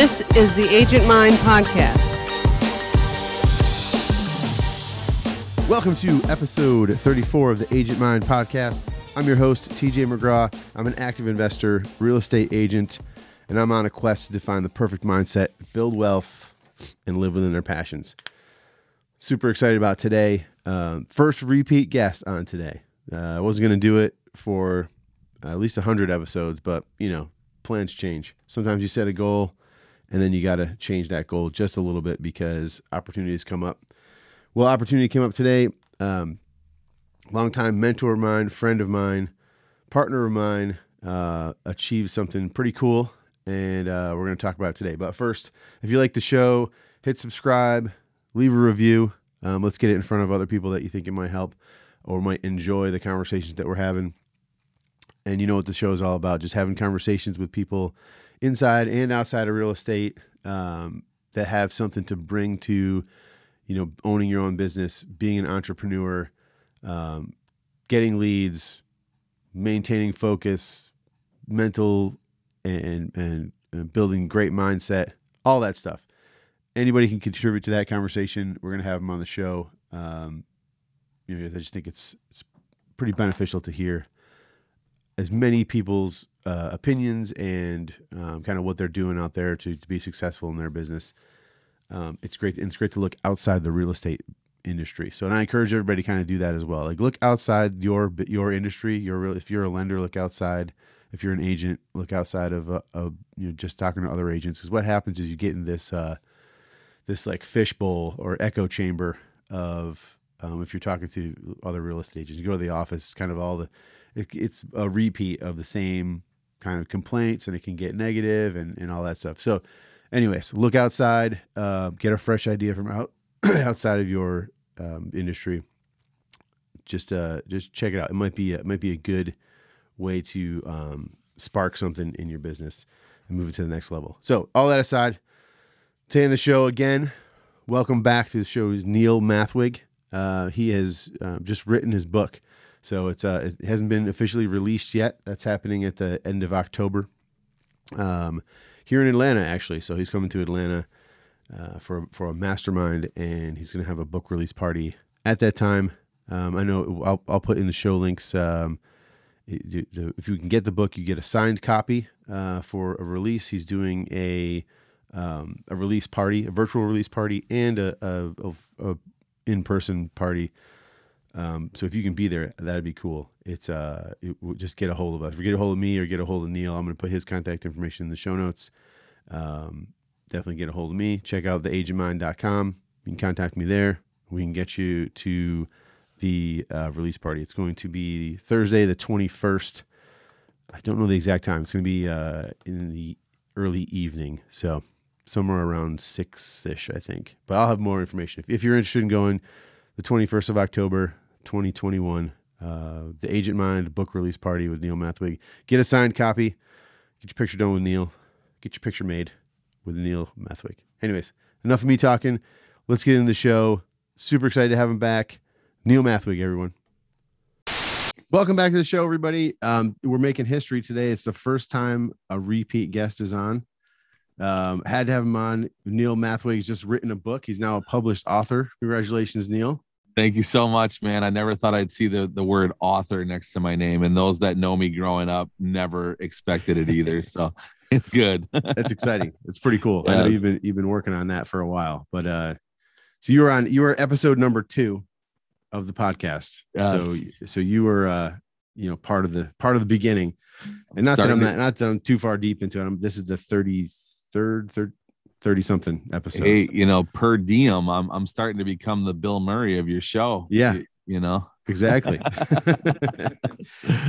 This is the Agent Mind Podcast. Welcome to episode 34 of the Agent Mind Podcast. I'm your host, TJ McGraw. I'm an active investor, real estate agent, and I'm on a quest to define the perfect mindset, build wealth, and live within their passions. Super excited about today. Um, first repeat guest on today. Uh, I wasn't going to do it for at least 100 episodes, but you know, plans change. Sometimes you set a goal and then you got to change that goal just a little bit because opportunities come up. Well, opportunity came up today. Um, longtime mentor of mine, friend of mine, partner of mine, uh, achieved something pretty cool, and uh, we're going to talk about it today. But first, if you like the show, hit subscribe, leave a review. Um, let's get it in front of other people that you think it might help or might enjoy the conversations that we're having and you know what the show is all about just having conversations with people inside and outside of real estate um, that have something to bring to you know owning your own business being an entrepreneur um, getting leads maintaining focus mental and, and and building great mindset all that stuff. Anybody can contribute to that conversation. We're going to have them on the show. Um, you know i just think it's, it's pretty beneficial to hear as many people's uh, opinions and um, kind of what they're doing out there to, to be successful in their business. Um, it's great. It's great to look outside the real estate industry. So, and I encourage everybody to kind of do that as well. Like look outside your your industry. Your if you're a lender, look outside. If you're an agent, look outside of, uh, of you know just talking to other agents. Because what happens is you get in this uh, this like fishbowl or echo chamber of um, if you're talking to other real estate agents. You go to the office, kind of all the it, it's a repeat of the same kind of complaints and it can get negative and, and all that stuff. So, anyways, look outside, uh, get a fresh idea from out outside of your um, industry. Just uh, just check it out. It might be a, it might be a good way to um, spark something in your business and move it to the next level. So, all that aside, today in the show again, welcome back to the show is Neil Mathweg. Uh, he has uh, just written his book so it's uh, it hasn't been officially released yet. That's happening at the end of October, um, here in Atlanta actually. So he's coming to Atlanta uh, for for a mastermind, and he's going to have a book release party at that time. Um, I know I'll, I'll put in the show links. Um, if you can get the book, you get a signed copy uh, for a release. He's doing a um, a release party, a virtual release party, and a, a, a, a in person party um, so if you can be there, that'd be cool. It's uh, it, just get a hold of us. Or get a hold of me or get a hold of Neil. I'm going to put his contact information in the show notes. Um, definitely get a hold of me. Check out theagentmind.com. You can contact me there. We can get you to the uh, release party. It's going to be Thursday, the 21st. I don't know the exact time. It's going to be uh, in the early evening. So somewhere around six ish, I think. But I'll have more information. If, if you're interested in going, the 21st of October, 2021. Uh, the Agent Mind book release party with Neil Mathweg. Get a signed copy. Get your picture done with Neil. Get your picture made with Neil Mathweg. Anyways, enough of me talking. Let's get into the show. Super excited to have him back. Neil Mathweg, everyone. Welcome back to the show, everybody. Um, we're making history today. It's the first time a repeat guest is on. Um, had to have him on. Neil Mathweg has just written a book. He's now a published author. Congratulations, Neil. Thank you so much, man. I never thought I'd see the, the word author next to my name. And those that know me growing up never expected it either. So it's good. That's exciting. It's pretty cool. I know you've been you've been working on that for a while. But uh so you were on you were episode number two of the podcast. Yes. So so you were uh you know part of the part of the beginning. And not that I'm not, not that I'm too far deep into it. I'm, this is the 33rd, third 30 something episodes. Hey, you know, per diem, I'm I'm starting to become the Bill Murray of your show. Yeah. You, you know, exactly.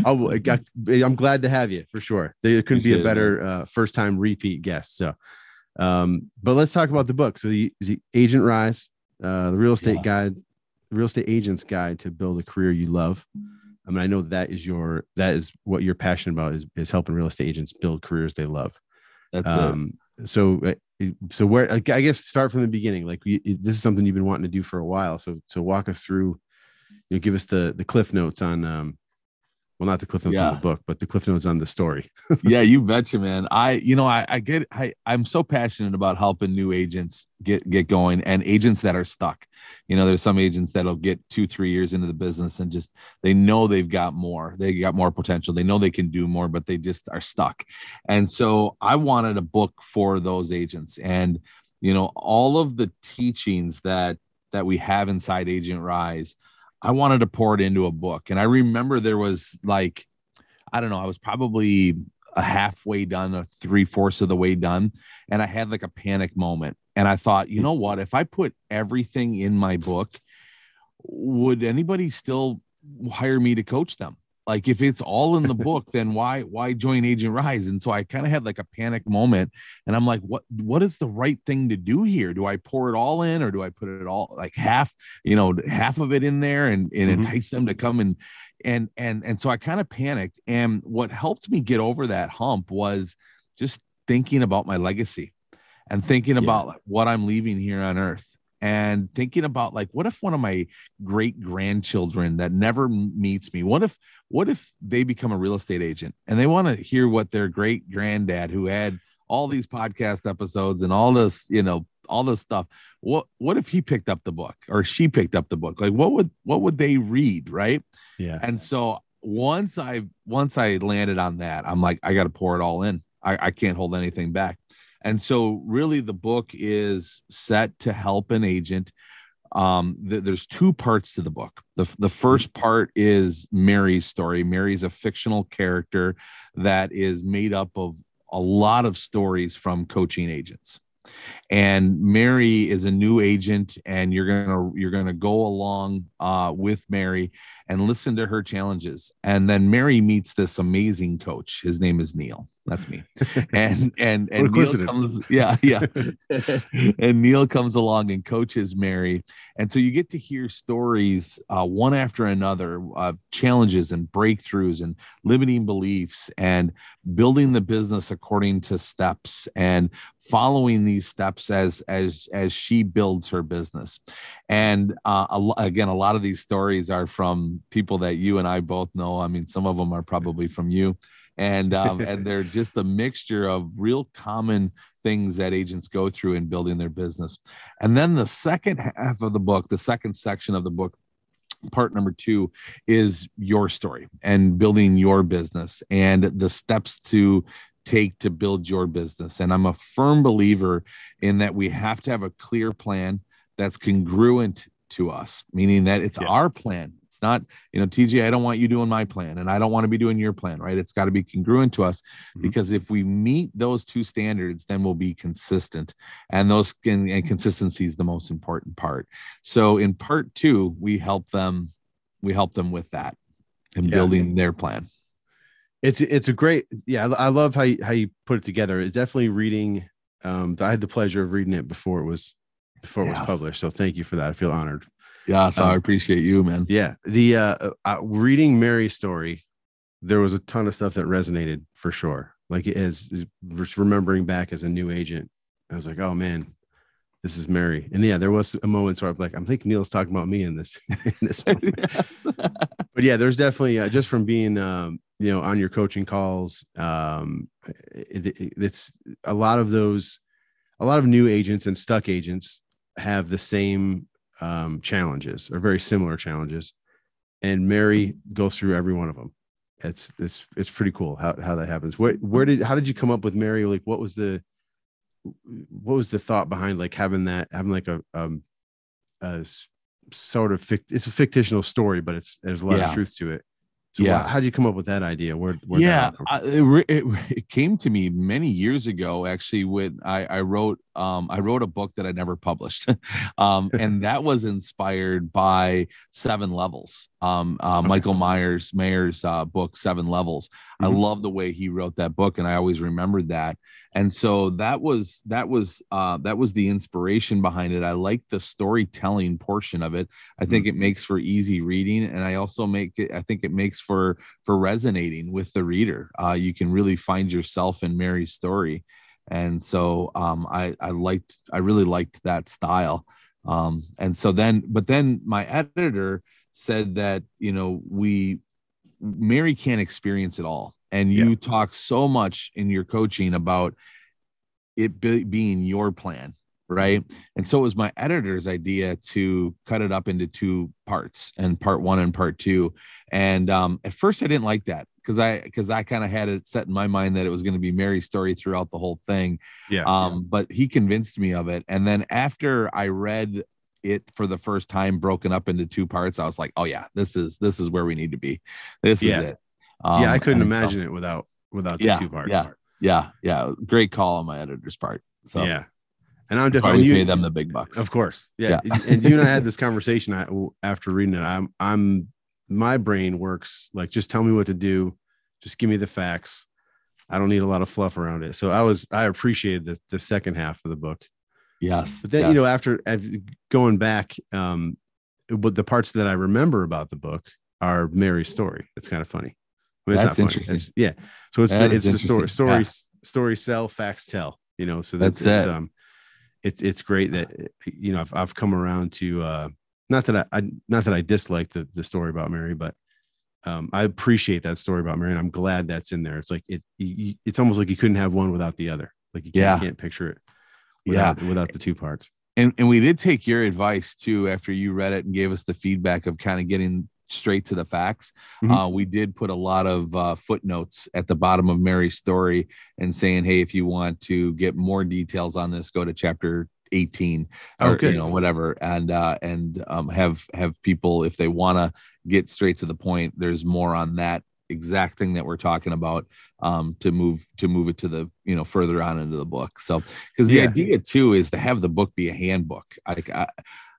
Oh, I, am glad to have you for sure. There couldn't be a better uh, first time repeat guest. So, um, but let's talk about the book. So, the, the Agent Rise, uh, the real estate yeah. guide, real estate agent's guide to build a career you love. I mean, I know that is your that is what you're passionate about is is helping real estate agents build careers they love. That's um, it. So uh, so where I guess start from the beginning. Like we, this is something you've been wanting to do for a while. So so walk us through. You know, give us the the cliff notes on um, Well, not the cliff notes on the book, but the cliff notes on the story. yeah, you betcha, man. I, you know, I, I get, I, I'm so passionate about helping new agents get get going and agents that are stuck. You know, there's some agents that'll get two, three years into the business and just they know they've got more, they got more potential, they know they can do more, but they just are stuck. And so I wanted a book for those agents, and you know, all of the teachings that that we have inside Agent Rise. I wanted to pour it into a book. And I remember there was like, I don't know, I was probably a halfway done, a three fourths of the way done. And I had like a panic moment. And I thought, you know what? If I put everything in my book, would anybody still hire me to coach them? Like if it's all in the book, then why why join Agent Rise? And so I kind of had like a panic moment, and I'm like, what what is the right thing to do here? Do I pour it all in, or do I put it all like half, you know, half of it in there and, and Mhm. entice them to come and and and and so I kind of panicked. And what helped me get over that hump was just thinking about my legacy and thinking Yeah. about what I'm leaving here on earth and thinking about like what if one of my great grandchildren that never meets me what if what if they become a real estate agent and they want to hear what their great granddad who had all these podcast episodes and all this you know all this stuff what what if he picked up the book or she picked up the book like what would what would they read right Yeah. and so once I once I landed on that, I'm like, I got to pour it all in. I, I can't hold anything back. And so really the book is set to help an agent. Um, th- there's two parts to the book. The, the first part is Mary's story. Mary's a fictional character that is made up of a lot of stories from coaching agents and Mary is a new agent, and you're gonna you're gonna go along uh, with Mary and listen to her challenges, and then Mary meets this amazing coach. His name is Neil. That's me, and and and Neil comes, yeah, yeah, and Neil comes along and coaches Mary, and so you get to hear stories uh, one after another, uh, challenges and breakthroughs and limiting beliefs and building the business according to steps and following these steps as as as she builds her business. And uh, a, again a lot of these stories are from people that you and i both know. I mean some of them are probably from you. And um, and they're just a mixture of real common things that agents go through in building their business. And then the second half of the book the second section of the book part number two is your story and building your business and the steps to take to build your business. And I'm a firm believer in that we have to have a clear plan that's congruent to us, meaning that it's Yeah. our plan. It's not, you know, TJ, I don't want you doing my plan and I don't want to be doing your plan, right? It's got to be congruent to us Mhm. because if we meet those two standards, then we'll be consistent. And those and, and consistency is the most important part. So in part two, we help them, we help them with that and Yeah. building their plan. It's it's a great yeah I, I love how you, how you put it together it's definitely reading um i had the pleasure of reading it before it was before it was published so thank you for that i feel honored Yeah. So I Um, appreciate you, man. yeah the uh, uh reading mary's story there was a ton of stuff that resonated for sure like as remembering back as a new agent i was like oh man this is mary and yeah there was a moment where i'm like i'm thinking neil's talking about me in this in this. Yes. but yeah, there's definitely uh, just from being um, you know on your coaching calls, um, it, it- it's a lot of those, a lot of new agents and stuck agents have the same um, challenges or very similar challenges, and Mary goes through every one of them. It's it's it's pretty cool how how that happens. Where where did how did you come up with Mary? Like what was the what was the thought behind like having that having like a um a sort of fict- it's a fictional story, but it's there's a lot Yeah. of truth to it. So Yeah. how did you come up with that idea? Where, where yeah, I, it, it, it came to me many years ago. Actually, when I, I wrote, um, I wrote a book that I never published, um, and that was inspired by Seven Levels, um, uh, Okay. Michael Myers Maher's uh, book Seven Levels. I Mhm. love the way he wrote that book, and I always remembered that. And so that was that was uh, that was the inspiration behind it. I like the storytelling portion of it. I think it makes for easy reading, and I also make it. I think it makes for for resonating with the reader. Uh, you can really find yourself in Mary's story, and so um, I I liked I really liked that style. Um, and so then, but then my editor said that you know we Mary can't experience it all. And you Yeah. talk so much in your coaching about it be, being your plan, right? And so it was my editor's idea to cut it up into two parts and part one and part two. And um, at first I didn't like that because I because I kind of had it set in my mind that it was going to be Mary's story throughout the whole thing. Yeah. Um, but he convinced me of it. And then after I read it for the first time broken up into two parts, I was like, oh yeah, this is this is where we need to be. This Yeah. is it. yeah, I Um, couldn't so- imagine it without without the Yeah, two parts. yeah. Yeah, yeah. Great call on my editor's part. So yeah. And I'm definitely you, pay them the big bucks. Of course. Yeah. and you and I had this conversation I, after reading it. I'm, I'm, my brain works like just tell me what to do. Just give me the facts. I don't need a lot of fluff around it. So I was, I appreciated the, the second half of the book. Yes. But then, yeah. you know, after, going back, um, but the parts that I remember about the book are Mary's story. It's kind of funny. I mean, it's That's not funny. interesting. It's, yeah. So it's That the, it's the story, story, Yeah. story, sell, facts tell. You know, so that's, That's it's, um, it's it's great that you know I've, I've come around to uh not that I, I not that I dislike the the story about Mary, but um I appreciate that story about Mary, and I'm glad that's in there. It's like it you, it's almost like you couldn't have one without the other. Like you can't, Yeah. can't picture it Yeah. without, without the two parts. and and we did take your advice too after you read it and gave us the feedback of kind of getting straight to the facts. Mhm. Uh, we did put a lot of uh, footnotes at the bottom of Mary's story and saying, hey, if you want to get more details on this, go to chapter 18 Oh, or good. you know whatever and uh and um have have people if they want to get straight to the point there's more on that exact thing that we're talking about um to move to move it to the you know further on into the book. So because the Yeah. idea too is to have the book be a handbook. Like I,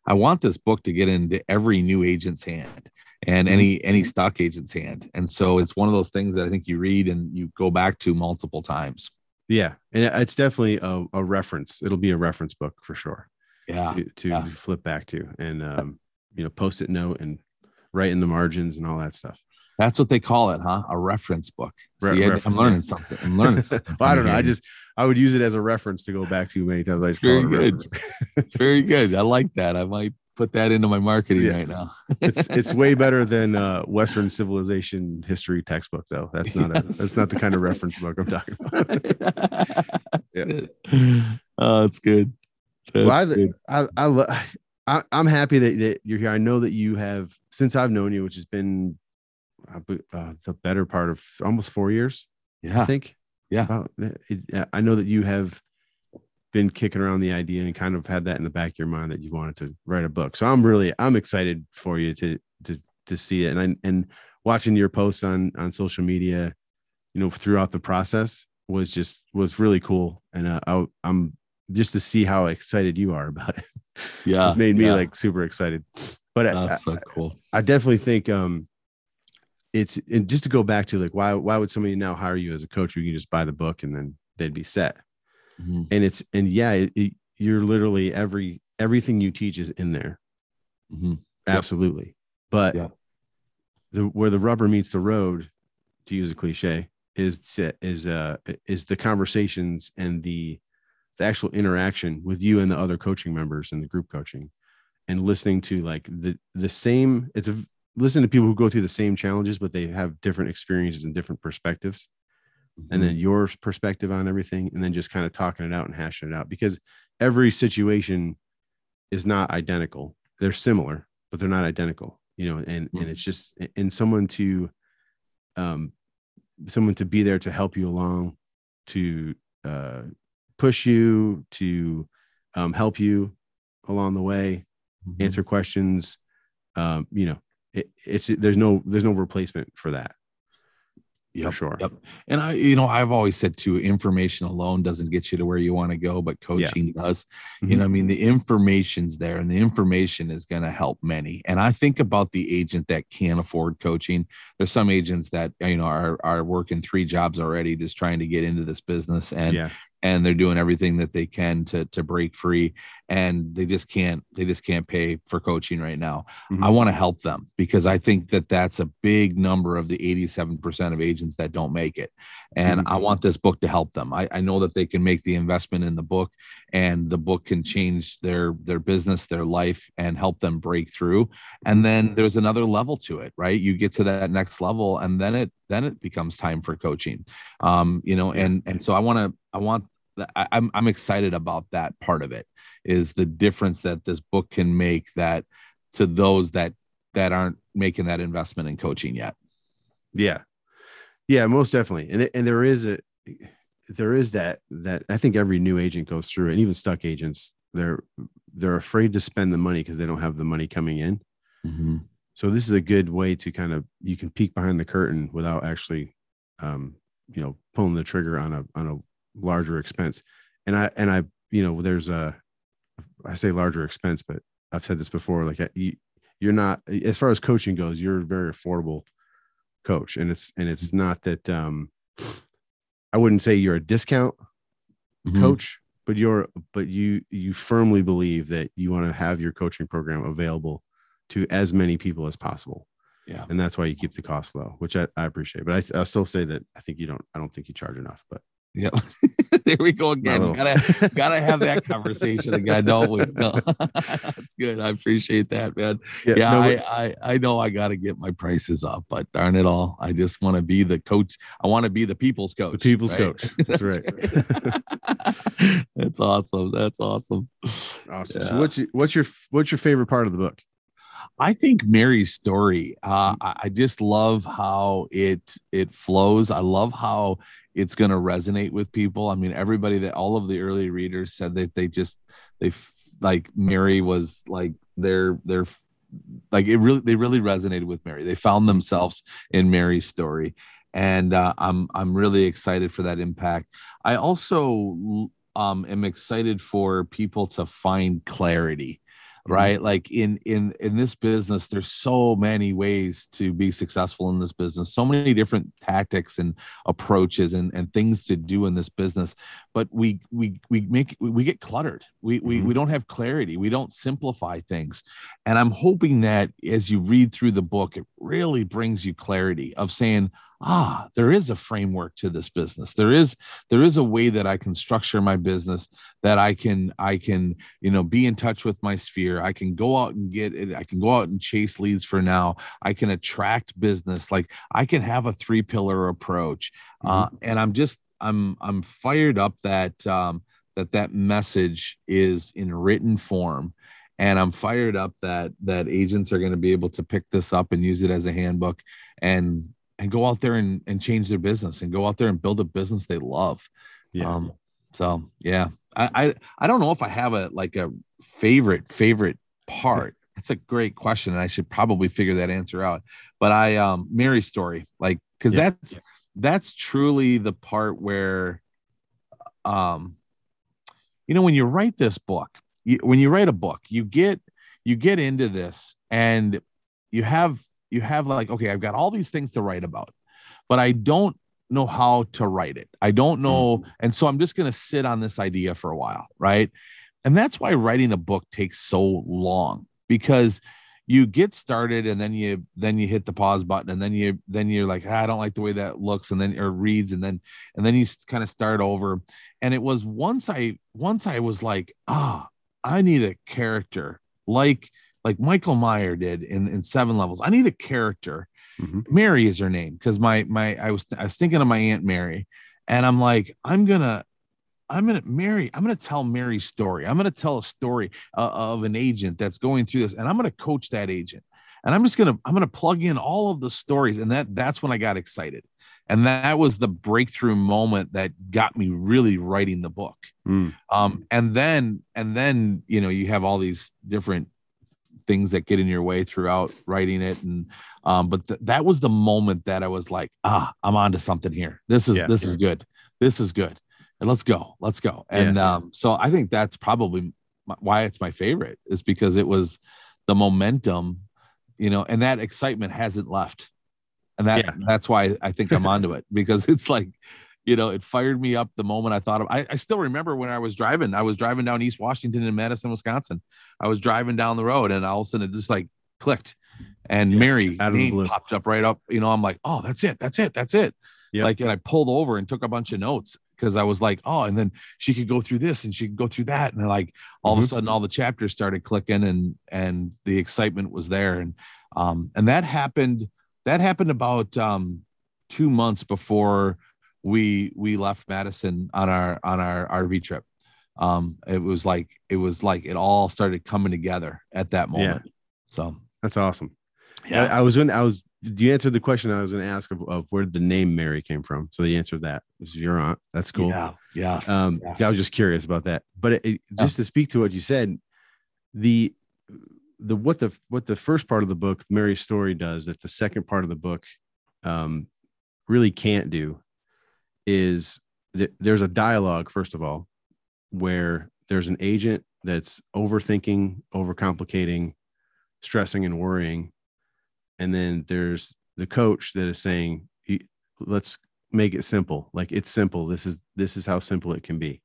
I want this book to get into every new agent's hand and any any stock agent's hand. And so it's one of those things that i think you read and you go back to multiple times. Yeah, and it's definitely a, a reference. It'll be a reference book for sure yeah. to to yeah. flip back to, and um you know post it note and write in the margins and all that stuff. That's what they call it huh a reference book Re- See, I- reference, i'm learning something i'm learning something well, I don't know. I just I would use it as a reference to go back to many times. I It's just it very good. Very good. I like that. I might put that into my marketing Yeah. right now. it's it's way better than uh, Western civilization history textbook, though. That's not a that's not the kind of reference book I'm talking about. That's Yeah. it. Oh, it's good. That's Well, I, good. I, I, lo- I, I'm happy that, that you're here. I know that you have since I've known you, which has been uh, uh, the better part of almost four years. Yeah, I think. Yeah. About it, I know that you have been kicking around the idea and kind of had that in the back of your mind that you wanted to write a book. So I'm really I'm excited for you to to to see it and I, and watching your posts on on social media, you know, throughout the process was just was really cool. And uh, I, I'm just to see how excited you are about it. Yeah. it's made me yeah. like super excited. But I, so cool. I definitely think um it's and just to go back to like why why would somebody now hire you as a coach? You can just buy the book and then they'd be set. Mhm. And it's and yeah, it, it- you're literally every everything you teach is in there. Mhm. Yep. Absolutely. But Yep. the where the rubber meets the road, to use a cliche, is is uh is the conversations and the the actual interaction with you and the other coaching members and the group coaching and listening to like the the same it's a listen to people who go through the same challenges but they have different experiences and different perspectives and then your perspective on everything and then just kind of talking it out and hashing it out because every situation is not identical they're similar but they're not identical you know and and Mhm. it's just and someone to um someone to be there to help you along to uh push you to um help you along the way Mhm. answer questions um you know it, it's there's no there's no replacement for that Yep, for sure Yep. And I, you know, I've always said too, information alone doesn't get you to where you want to go, but coaching does. You Mhm. know, I mean, the information's there and the information is going to help many. And I think about the agent that can't afford coaching. There's some agents that, you know, are, are working three jobs already, just trying to get into this business and, yeah and they're doing everything that they can to, to break free. And they just can't they just can't pay for coaching right now. Mhm. i want to help them because i think that that's a big number of the 87% of agents that don't make it. And Mhm. i want this book to help them. I, I know that they can make the investment in the book and the book can change their their business their life and help them break through. And then there's another level to it right? You get to that next level and then it then it becomes time for coaching. Um you know and and so i want to i want I'm I'm excited about that part of it is the difference that this book can make that to those that that aren't making that investment in coaching yet. Yeah, yeah, most definitely. And and there is a there is that that I think every new agent goes through, and even stuck agents they're they're afraid to spend the money because they don't have the money coming in. So this is a good way to kind of you can peek behind the curtain without actually, um, you know, pulling the trigger on a on a larger expense. And I and I you know there's a I say larger expense, but I've said this before. Like you, you're not as far as coaching goes, you're a very affordable coach, and it's and it's not that um, I wouldn't say you're a discount Mhm. coach, but you're but you you firmly believe that you want to have your coaching program available to as many people as possible. Yeah. And that's why you keep the cost low, which I, I appreciate. But I, I'll still say that I think you don't I don't think you charge enough. But Yeah. there we go again. Gotta gotta have that conversation again, don't we? No. That's good. I appreciate that, man. Yeah, no, I, but- I I know I gotta get my prices up, but darn it all. I just want to be the coach. I want to be the people's coach. the people's right? coach. That's right. right. That's awesome. That's awesome. awesome. Yeah. So what's your, what's your what's your favorite part of the book? I think Mary's story. Uh, I I just love how it it flows. I love how it's going to resonate with people. I mean, everybody that all of the early readers said that they just they like Mary was like their their like it really they really resonated with Mary. They found themselves in Mary's story, and uh, I'm I'm really excited for that impact. I also um, am excited for people to find clarity right? Like in in in this business there's so many ways to be successful in this business so many different tactics and approaches and and things to do in this business but we we we make we get cluttered. We we, Mhm. we don't have clarity. We don't simplify things. And i'm hoping that as you read through the book it really brings you clarity of saying ah there is a framework to this business. There is there is a way that i can structure my business that i can i can you know be in touch with my sphere. I can go out and get it. I can go out and chase leads for now. I can attract business. Like i can have a three pillar approach uh, and i'm just i'm i'm fired up that um that that message is in written form. And i'm fired up that that agents are going to be able to pick this up and use it as a handbook and and go out there and, and change their business and go out there and build a business they love Yeah. um, so yeah, I, I I don't know if I have a like a favorite favorite part. That's a great question, and I should probably figure that answer out. But I um Mary's story, like, because Yeah. that's that's truly the part where, um, you know, when you write this book, you, when you write a book, you get you get into this, and you have you have like, okay, I've got all these things to write about, but I don't know how to write it. I don't know. And so I'm just going to sit on this idea for a while. Right. And that's why writing a book takes so long because you get started and then you then you hit the pause button and then you then you're like ah, i don't like the way that looks and then or reads and then and then you kind of start over and it was once i once i was like ah i need a character like like michael maher did in in seven levels i need a character Mhm. Mary is her name because my my I was I was thinking of my aunt Mary, and I'm like I'm gonna I'm gonna Mary I'm gonna tell Mary's story. I'm gonna tell a story uh, of an agent that's going through this, and I'm gonna coach that agent, and I'm just gonna I'm gonna plug in all of the stories, and that that's when I got excited, and that was the breakthrough moment that got me really writing the book Mm. um and then and then you know you have all these different things that get in your way throughout writing it and um but th- that was the moment that i was like ah i'm onto something here this is Yeah. this is good this is good and let's go let's go and Yeah. um so i think that's probably my, why it's my favorite is because it was the momentum you know and that excitement hasn't left and that Yeah. that's why i think i'm onto it because it's like you know, it fired me up the moment I thought of. I, I still remember when I was driving. I was driving down East Washington in Madison, Wisconsin. I was driving down the road, and all of a sudden it just like clicked, and Yeah, Mary of name popped up right up. You know, I'm like, oh, that's it, that's it, that's it. Yep. Like, and I pulled over and took a bunch of notes because I was like, oh, and then she could go through this and she could go through that, and like all of Mhm. a sudden all the chapters started clicking, and and the excitement was there, and um, and that happened. That happened about um two months before we we left Madison on our on our RV trip. Um, it was like it was like it all started coming together at that moment. So That's awesome. I, I was going. I was. You answered the question I was going to ask of, of where the name Mary came from. So you answered that. This is your aunt. That's cool. Yeah. Yes. Um, yes. yeah, I was just curious about that. But it, it- just to speak to what you said, the the what the what the first part of the book, Mary's story, does that the second part of the book um, really can't do is that there's a dialogue first of all where there's an agent that's overthinking, overcomplicating, stressing, and worrying, and then there's the coach that is saying, "You- "Let's make it simple. Like it's simple. This is this is how simple it can be."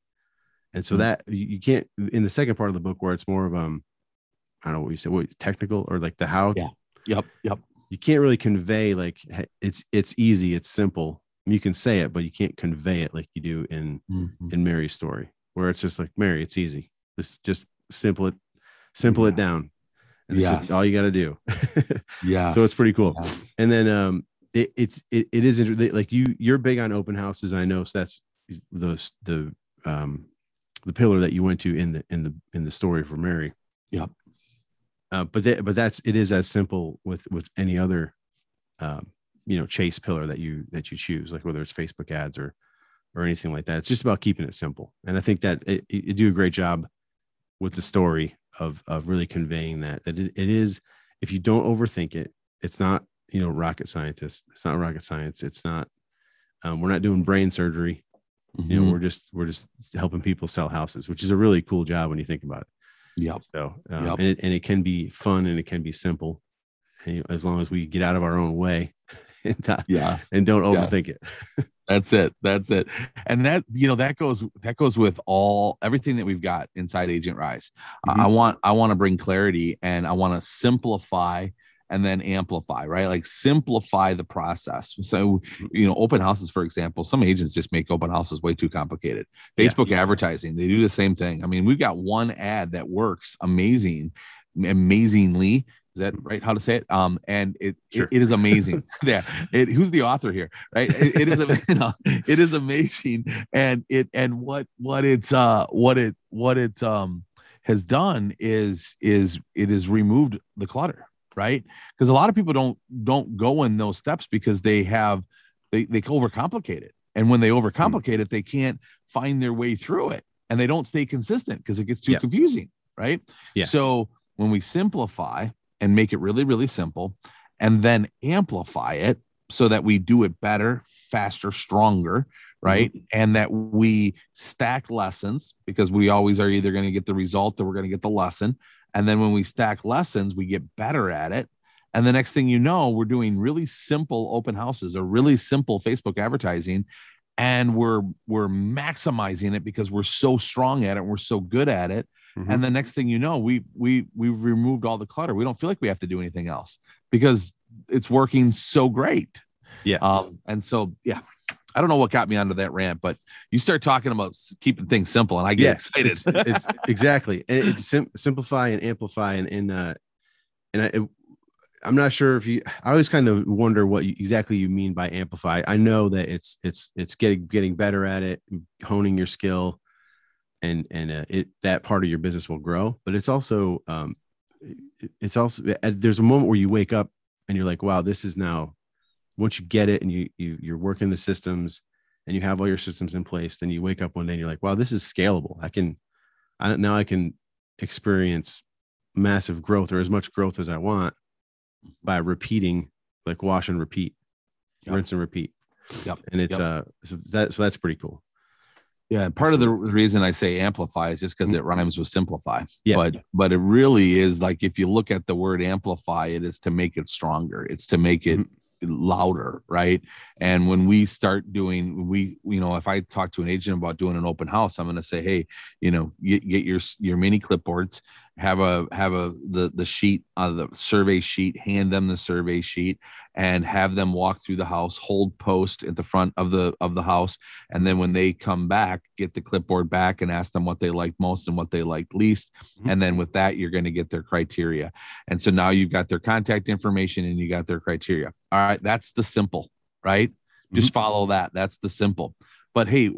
And so Mhm. that you you can't in the second part of the book where it's more of um, I don't know what you said, what technical or like the how. Yeah. yep. Yep. You can't really convey like it's it's easy, it's simple. You can say it, but you can't convey it like you do in Mhm. in Mary's story, where it's just like Mary, it's easy. Just just simple it, simple it down. And it's just all you got to do. Yeah. So it's pretty cool. Yes. and then um, it, it's it, it is inter- like you you're big on open houses. I know so that's those the um the pillar that you went to in the in the in the story for Mary. Yep. Uh, but that but that's it is as simple with with any other um you know chase pillar that you that you choose like whether it's Facebook ads or or anything like that. It's just about keeping it simple. And I think that it, you do a great job with the story of of really conveying that that it, it is if you don't overthink it, it's not you know rocket scientist. It's not rocket science. It's not. Um, we're not doing brain surgery. You know, Mhm. we're just we're just helping people sell houses, which is a really cool job when you think about it. yeah So, um, Yep. and, it, and it can be fun and it can be simple, and, you know, as long as we get out of our own way and, not- Yeah. and don't Yeah. overthink it. That's it. That's it. And that, you know, that goes, that goes with all, everything that we've got inside Agent Rise. I- Mm-hmm. I want, I want to bring clarity and I want to simplify and then amplify, right? Like simplify the process. So, you know, open houses, for example, some agents just make open houses way too complicated. Yeah. Facebook advertising, they do the same thing. I mean, we've got one ad that works amazing, amazingly. Is that right? How to say it? Um, and it Sure. it, it is amazing. yeah. It, who's the author here? Right. It, it is, you know, it is amazing. And it, and what, what it's, uh, what it, what it, um, has done is, is it has removed the clutter, right? Because a lot of people don't, don't go in those steps because they have, they, they overcomplicate it. And when they overcomplicate it, they can't find their way through it and they don't stay consistent because it gets too Yeah. confusing. Right. Yeah. So when we simplify and make it really, really simple and then amplify it so that we do it better, faster, stronger, mm-hmm. right? And that we stack lessons because we always are either going to get the result or we're going to get the lesson. And then when we stack lessons, we get better at it. And the next thing you know, we're doing really simple open houses or really simple Facebook advertising and we're we're maximizing it because we're so strong at it, we're so good at it Mhm. and the next thing you know we we we've removed all the clutter we don't feel like we have to do anything else because it's working so great Yeah. um and so yeah i don't know what got me onto that rant but you start talking about keeping things simple and i get yeah, excited It's, it's exactly, it's sim- simplify and amplify, and and uh, and I, it, I'm not sure if you. I always kind of wonder what you, exactly you mean by amplify. I know that it's it's it's getting getting better at it, honing your skill, and and uh, it that part of your business will grow. But it's also um, it- it's also there's a moment where you wake up and you're like, wow, this is now. Once you get it and you you you're working the systems and you have all your systems in place, then you wake up one day and you're like, wow, this is scalable. I can, I now I can experience massive growth or as much growth as I want by repeating, like wash and repeat, Yep. rinse and repeat. Yep. And it's Yep. uh, so that so that's pretty cool. Yeah and part of the reason i say amplify is just because it rhymes with simplify Yeah. but but it really is like if you look at the word amplify it is to make it stronger it's to make it Mhm. louder right and when we start doing we you know if i talk to an agent about doing an open house i'm going to say hey you know get, get your your mini clipboards have a have a the the sheet on uh, the survey sheet hand them the survey sheet and have them walk through the house hold post at the front of the of the house. And then when they come back get the clipboard back and ask them what they liked most and what they liked least. Mm-hmm. and then with that you're going to get their criteria. And so now you've got their contact information and you got their criteria. All right that's the simple right? Mm-hmm. just follow that. That's the simple. But hey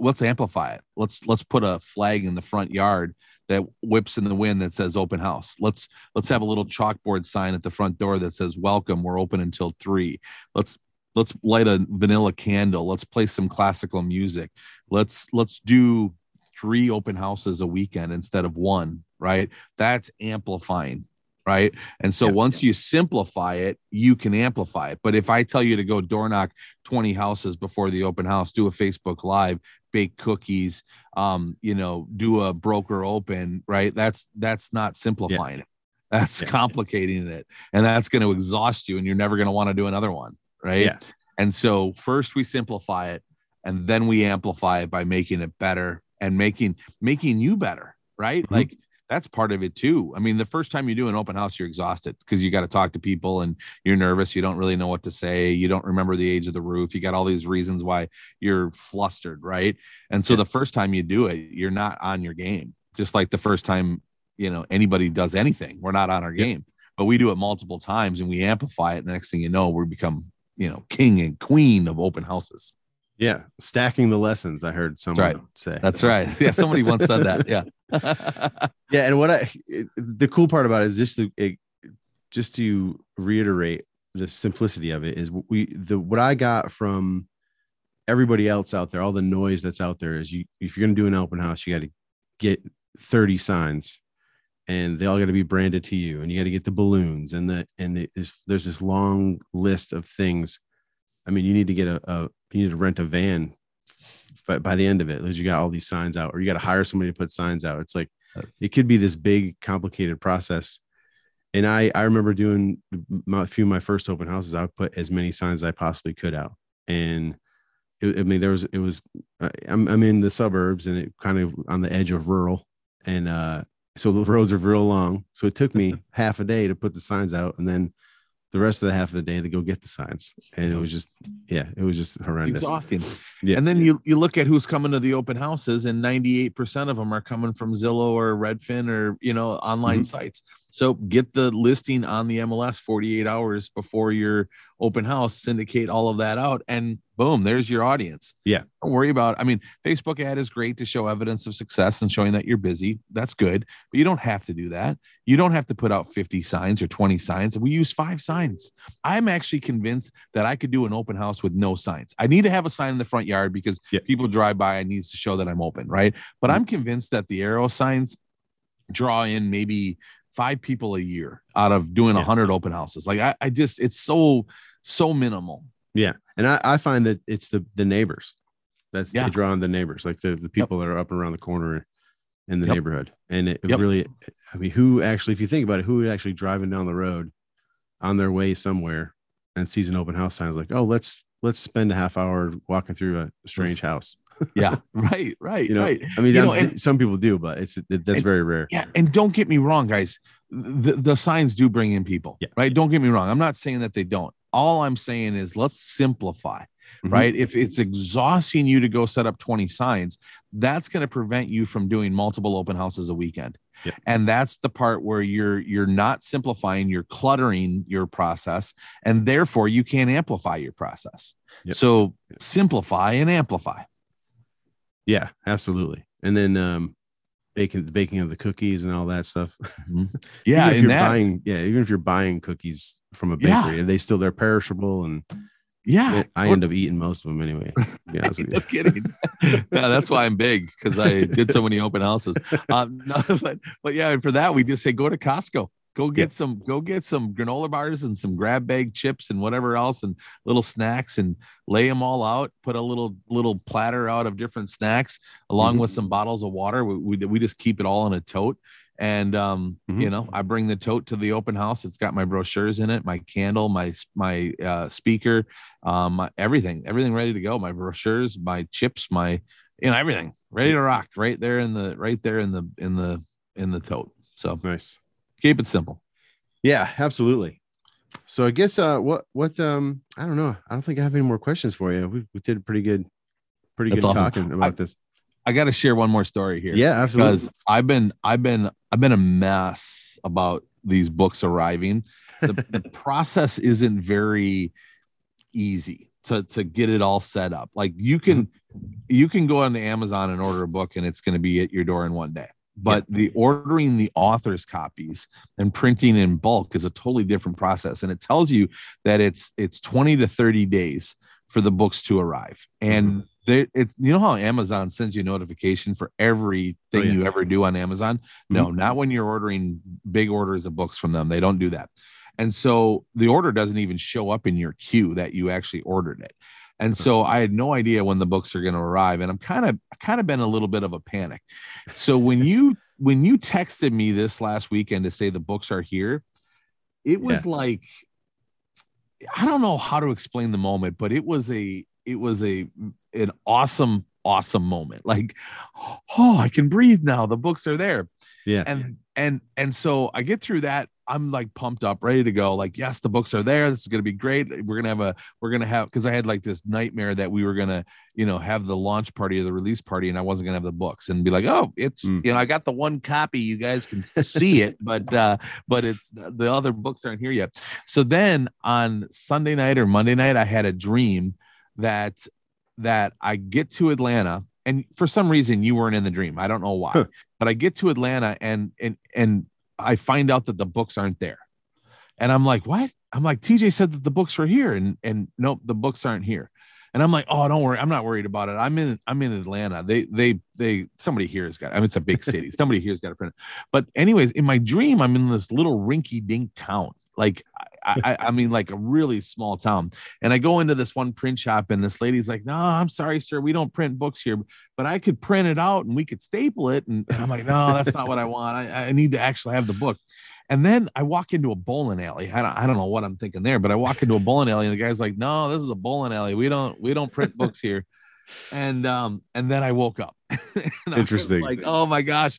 let's amplify it. Let's let's put a flag in the front yard that whips in the wind that says open house. Let's let's have a little chalkboard sign at the front door that says welcome. We're open until three. Let's let's light a vanilla candle. Let's play some classical music. Let's let's do three open houses a weekend instead of one. Right? That's amplifying right? And so once you simplify it, you can amplify it. But if I tell you to go door knock 20 houses before the open house, do a Facebook live, bake cookies, um, you know, do a broker open, right? That's that's not simplifying yeah. it. That's yeah. complicating it. And that's going to exhaust you and you're never going to want to do another one, right? Yeah. And so first we simplify it and then we amplify it by making it better and making making you better, right? Mm-hmm. Like that's part of it too. I mean, the first time you do an open house, you're exhausted because you got to talk to people and you're nervous. You don't really know what to say. You don't remember the age of the roof. You got all these reasons why you're flustered, right? And so yeah. the first time you do it, you're not on your game. Just like the first time, you know, anybody does anything, we're not on our yeah. game. But we do it multiple times and we amplify it. The next thing you know, we become, you know, king and queen of open houses. Yeah, stacking the lessons. I heard someone That's right. say. That's right. Yeah, somebody once said that. Yeah. yeah, and what I it, the cool part about it is just to it, just to reiterate the simplicity of it is we the what I got from everybody else out there, all the noise that's out there is you if you're going to do an open house, you got to get 30 signs and they all got to be branded to you and you got to get the balloons and the and it is, there's this long list of things I mean, you need to get a, a you need to rent a van but by the end of it, because you got all these signs out, or you got to hire somebody to put signs out. It's like That's... it could be this big, complicated process. And I I remember doing my, a few of my first open houses. I put as many signs as I possibly could out, and it, I mean there was it was I'm I'm in the suburbs and it kind of on the edge of rural, and uh, so the roads are real long. So it took me half a day to put the signs out, and then the rest of the half of the day to go get the signs. And it was just, yeah, it was just horrendous. Exhausting. Yeah. And then you, you look at who's coming to the open houses, and 98% of them are coming from Zillow or Redfin or, you know, online mm-hmm. sites. So get the listing on the MLS 48 hours before your open house, syndicate all of that out, and boom, there's your audience. Yeah. Don't worry about, I mean, Facebook ad is great to show evidence of success and showing that you're busy. That's good, but you don't have to do that. You don't have to put out 50 signs or 20 signs. We use five signs. I'm actually convinced that I could do an open house with no signs. I need to have a sign in the front yard because yeah. people drive by, I needs to show that I'm open, right? But mm-hmm. I'm convinced that the arrow signs draw in maybe five people a year out of doing a yeah. hundred open houses. Like I, I just it's so so minimal. Yeah, and I, I find that it's the the neighbors that's yeah. drawing the neighbors, like the the people yep. that are up and around the corner in the yep. neighborhood, and it, yep. really, I mean, who actually, if you think about it, who actually driving down the road on their way somewhere and sees an open house sign is like, oh, let's let's spend a half hour walking through a strange house yeah, right, right, you know, right. I mean, you know, and, some people do, but it's it, that's and, very rare. Yeah, and don't get me wrong, guys. The, the signs do bring in people, yeah. right? Don't get me wrong. I'm not saying that they don't. All I'm saying is let's simplify, mm-hmm. right? If it's exhausting you to go set up 20 signs, that's going to prevent you from doing multiple open houses a weekend. Yeah. And that's the part where you're you're not simplifying, you're cluttering your process, and therefore you can't amplify your process. Yep. So simplify and amplify. Yeah, absolutely. And then um baking the baking of the cookies and all that stuff. Mm-hmm. Yeah, if you're that, buying, yeah, even if you're buying cookies from a bakery, yeah. they still they're perishable and yeah, I end up eating most of them anyway. Yeah, no kidding. yeah, that's why I'm big because I did so many open houses. Um, no, but but yeah, and for that we just say go to Costco. Go get some, go get some granola bars and some grab bag chips and whatever else and little snacks and lay them all out. Put a little little platter out of different snacks along Mhm. with some bottles of water. We, we we just keep it all in a tote. And um, Mhm. you know, I bring the tote to the open house. It's got my brochures in it, my candle, my my uh, speaker, um, my, everything, everything ready to go. My brochures, my chips, my you know everything ready to rock right there in the right there in the in the in the tote. So Nice. Keep it simple. Yeah, absolutely. So I guess uh what what um I don't know. I don't think I have any more questions for you. We, we did pretty good pretty That's good awesome. talking about this. I got to share one more story here. Yeah, absolutely. because I've been I've been I've been a mess about these books arriving. The, the process isn't very easy to to get it all set up. Like you can you can go on to Amazon and order a book and it's going to be at your door in one day. But the ordering the author's copies and printing in bulk is a totally different process. And it tells you that it's it's 20 to 30 days for the books to arrive. And mm-hmm. they, it's you know how Amazon sends you a notification for everything Oh, yeah. you ever do on Amazon? No, mm-hmm. not when you're ordering big orders of books from them. They don't do that. And so the order doesn't even show up in your queue that you actually ordered it. And so I had no idea when the books are going to arrive. And I'm kind of kind of been a little bit of a panic. So when you when you texted me this last weekend to say the books are here, it was like I don't know how to explain the moment, but it was a it was a an awesome awesome moment. Like, oh, I can breathe now. The books are there Yeah. and and and so i get through that i'm like pumped up ready to go like yes the books are there this is going to be great we're going to have a we're going to have because i had like this nightmare that we were going to you know have the launch party or the release party and i wasn't going to have the books and be like oh it's Mm. you know i got the one copy you guys can see it but uh but it's the other books aren't here yet so then on sunday night or monday night i had a dream that that i get to atlanta and for some reason you weren't in the dream i don't know why. But I get to Atlanta and and and I find out that the books aren't there. And I'm like, what? I'm like, TJ said that the books were here, and and nope, the books aren't here. And I'm like, oh, don't worry, I'm not worried about it. I'm in I'm in Atlanta. They they they somebody here has got. I mean, it's a big city. somebody here's got to print. But anyways, in my dream, I'm in this little rinky dink town. Like I, I mean, like a really small town. And I go into this one print shop, and this lady's like, no, I'm sorry, sir, we don't print books here but I could print it out and we could staple it. And, and I'm like, no, that's not what I want. I, I need to actually have the book. And then I walk into a bowling alley. I don't, I don't know what I'm thinking there, but I walk into a bowling alley and the guy's like, no, this is a bowling alley. We don't, we don't print books here. And, um, and then I woke up. And I was Interesting. Like, oh my gosh.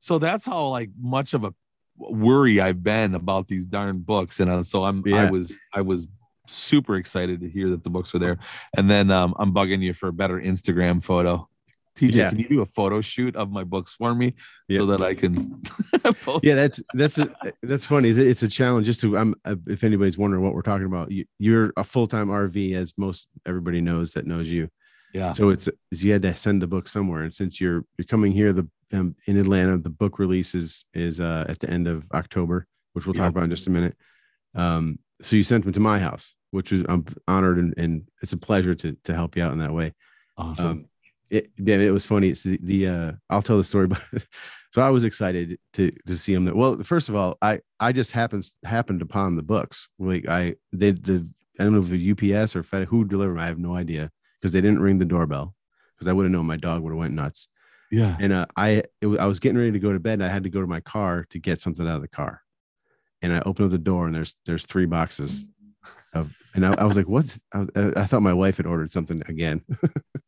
So that's how like much of a worry I've been about these darn books. And uh, so I'm, I was, I was super excited to hear that the books were there. And then um, I'm bugging you for a better Instagram photo. TJ, Yeah. can you do a photo shoot of my books for me so that I can post? yeah that's that's a, that's funny it's a, it's a challenge just to i'm uh, if anybody's wondering what we're talking about you, you're a full-time rv as most everybody knows that knows you Yeah. so it's is you had to send the book somewhere. And since you're you're coming here the um, in atlanta the book release is is uh at the end of october which we'll talk about in just a minute. Um so you sent them to my house which was i'm honored and, and it's a pleasure to to help you out in that way. Awesome. um it yeah it was funny. It's the, the uh i'll tell the story but so i was excited to to see him that well first of all i i just happens happened upon the books. Like i they the i don't know if it was ups or fed who delivered them i have no idea because they didn't ring the doorbell because i would have known my dog would have went nuts yeah. and uh, i it, i was getting ready to go to bed and i had to go to my car to get something out of the car and i opened up the door and there's there's three boxes of and i, I was like what I, I thought my wife had ordered something again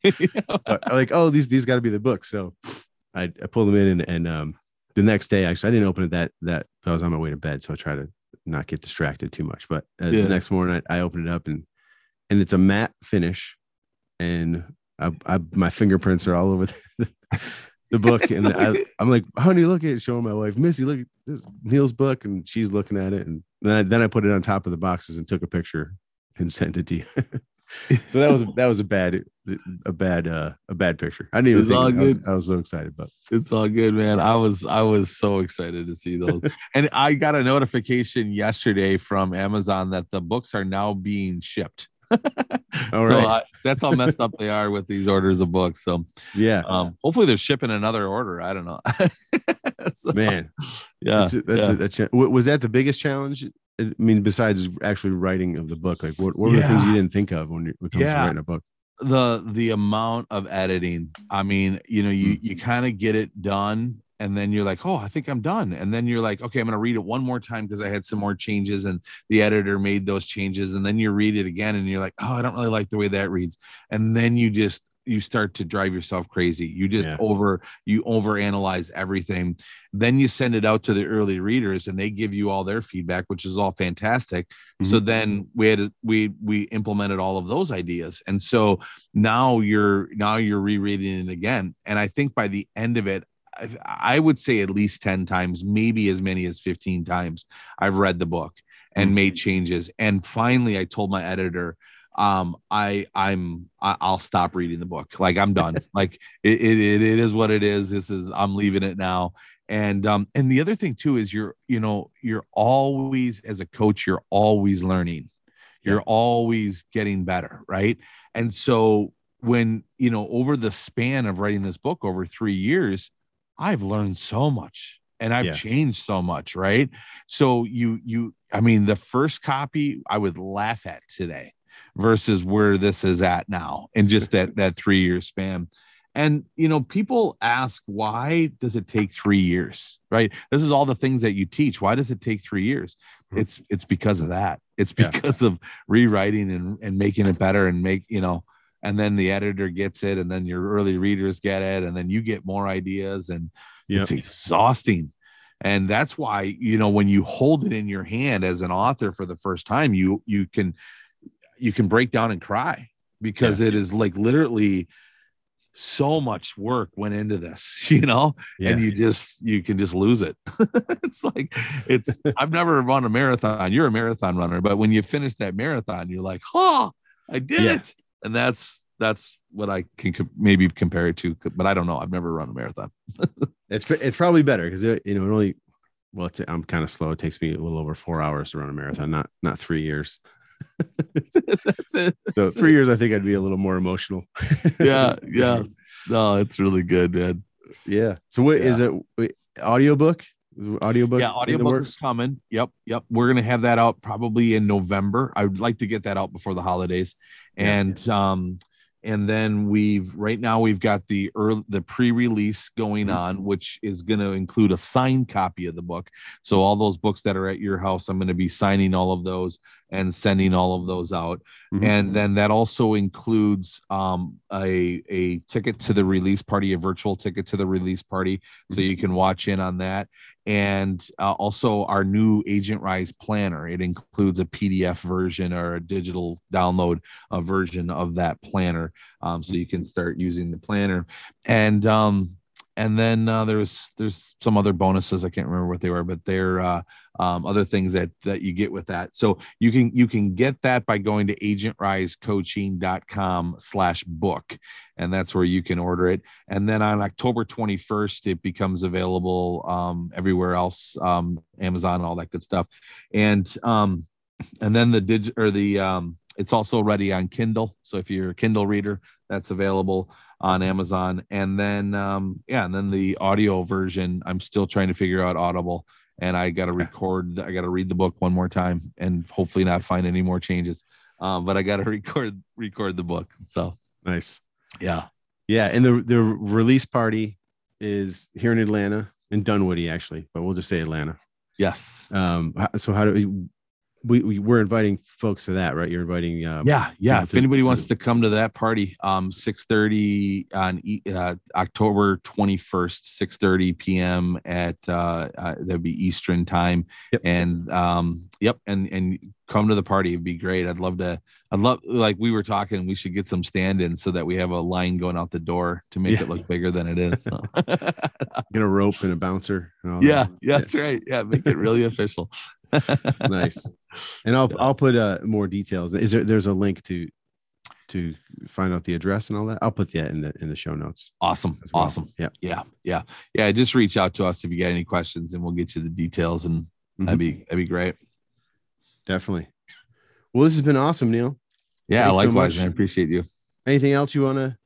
like, oh, these these got to be the books. So I, I pulled them in, and, and um, the next day, actually, I didn't open it that that I was on my way to bed, so I try to not get distracted too much. But uh, Yeah. the next morning, I, I opened it up, and and it's a matte finish, and I, I my fingerprints are all over the, the book, and I, I'm like, honey, look at it, showing my wife, Missy, look at this Neil's book, and she's looking at it, and then I, then I put it on top of the boxes and took a picture and sent it to you. so that was that was a bad a bad uh a bad picture. I didn't even It's think. I was, good. I was so excited, but It's all good, man. I was I was so excited to see those. and I got a notification yesterday from Amazon that the books are now being shipped. All so right. uh, that's how messed up they are with these orders of books. So yeah, um, hopefully they're shipping another order. I don't know. So, man. yeah, That's, a, that's yeah. a, that's a- wa- was that the biggest challenge? I mean, besides actually writing of the book, like what, what were the things you didn't think of when it comes to writing a book? the the amount of editing i mean you know you you kind of get it done and then you're like oh i think i'm done. And then you're like okay i'm going to read it one more time because i had some more changes and the editor made those changes. And then you read it again and you're like oh i don't really like the way that reads. And then you just you start to drive yourself crazy. You just Yeah. over you over analyze everything. Then you send it out to the early readers and they give you all their feedback which is all fantastic. So mm-hmm. then we had we we implemented all of those ideas. And so now you're now you're rereading it again. And i think by the end of it I, I would say at least 10 times maybe as many as 15 times i've read the book and Mhm. made changes. And finally i told my editor um i i'm i'll stop reading the book. Like i'm done. Like it, it it it is what it is. This is i'm leaving it now. And um and the other thing too is you're you know you're always as a coach you're always learning. You're always getting better right? And so when you know over the span of writing this book over three years i've learned so much and i've Yeah. changed so much right? So you you i mean the first copy i would laugh at today versus where this is at now in just that that three year span. And you know people ask why does it take three years? Right? This is all the things that you teach. Why does it take three years? Mhm. it's it's because of that. It's Yeah. because of rewriting and, and making it better and make you know and then the editor gets it and then your early readers get it and then you get more ideas and Yep. it's exhausting and that's why you know when you hold it in your hand as an author for the first time you you can you can break down and cry because it is like literally so much work went into this you know Yeah. and you just you can just lose it it's like it's i've never run a marathon you're a marathon runner but when you finish that marathon you're like oh i did Yeah. it and that's that's what i can co- maybe compare it to but i don't know i've never run a marathon It's it's probably better because it you know it only well it's, I'm kind of slow. It takes me a little over four hours to run a marathon, not not three years. that's it So three years, I think I'd be a little more emotional. yeah yeah no it's really good man yeah. So what is it? Wait, audiobook? Audiobook? yeah audiobook is coming yep yep we're gonna have that out probably in november i would like to get that out before the holidays Yeah. and um and then we've right now we've got the early the pre-release going Mhm. on which is going to include a signed copy of the book so all those books that are at your house i'm going to be signing all of those and sending all of those out. Mhm. and then that also includes um, a a ticket to the release party a virtual ticket to the release party. So Mhm. you can watch in on that. And uh, also our new agent rise planner. It includes a pdf version or a digital download version of that planner. Um, so you can start using the planner. And um, and then uh, there's there's some other bonuses i can't remember what they were but they're uh, um, other things that that you get with that. So you can you can get that by going to agentrisecoaching.com slash book and that's where you can order it. And then on october 21st it becomes available um, everywhere else um, amazon all that good stuff. And um, and then the dig or the um, it's also ready on kindle. So if you're a kindle reader that's available on amazon. And then um, yeah and then the audio version i'm still trying to figure out audible and i got to record i got to read the book one more time and hopefully not find any more changes. Um, but i got to record record the book so. Nice. yeah. Yeah, and the the release party is here in Atlanta, in Dunwoody, actually, but we'll just say Atlanta. yes. Um, so how do we? We, we we're inviting folks to that, right? You're inviting. Uh, yeah yeah if to- anybody to- wants to come to that party um 6:30 on E- uh, october 21st 6:30 p.m at uh, uh that'd be eastern time Yep. and um yep and and come to the party it'd be great i'd love to i'd love like we were talking we should get some stand-ins so that we have a line going out the door to make Yeah. it look bigger than it is so. Get a rope and a bouncer. And all yeah yeah that's right yeah make it really official nice. And I'll I'll put uh more details. Is there there's a link to to find out the address and all that? I'll put that in the in the show notes. awesome well. awesome Yeah. yeah yeah yeah just reach out to us if you got any questions and we'll get you the details and Mhm. that'd be that'd be great Definitely. Well, this has been awesome, Neil. Yeah, Thanks likewise, man. I appreciate you. Anything else you want to?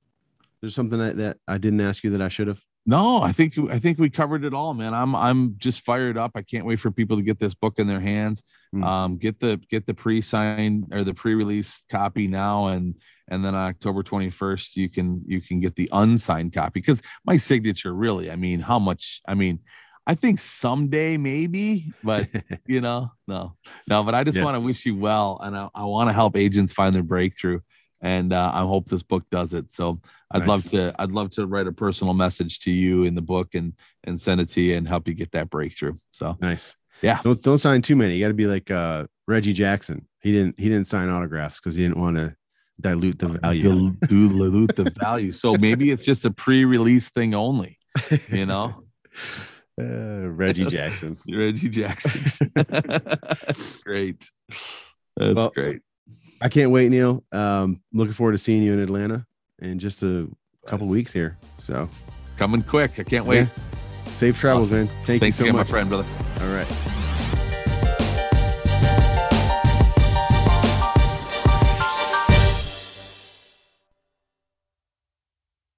There's something that, that I didn't ask you that I should have. No, I think I think we covered it all, man. I'm I'm just fired up. I can't wait for people to get this book in their hands. Mm. Um, get the get the pre-signed or the pre-release copy now, and and then on October 21st, you can you can get the unsigned copy because my signature really. I mean, how much? I mean, I think someday maybe, but you know, no, no. But I just Yeah. want to wish you well, and I, I want to help agents find their breakthrough, and uh, I hope this book does it. So I'd love to I'd love to write a personal message to you in the book and and send it to you and help you get that breakthrough. So Nice. Yeah. Don't don't sign too many. You got to be like uh, Reggie Jackson. He didn't he didn't sign autographs because he didn't want to dilute the value. Dil- dilute the value. So maybe it's just a pre-release thing only. You know, Uh, Reggie Jackson. Reggie Jackson. That's great. That's Well, great. I can't wait, Neil. Um, looking forward to seeing you in Atlanta in just a couple Nice. weeks here. So Coming quick. I can't wait. safe travels, man. Thank Thanks you so again, much. my friend, brother. All right.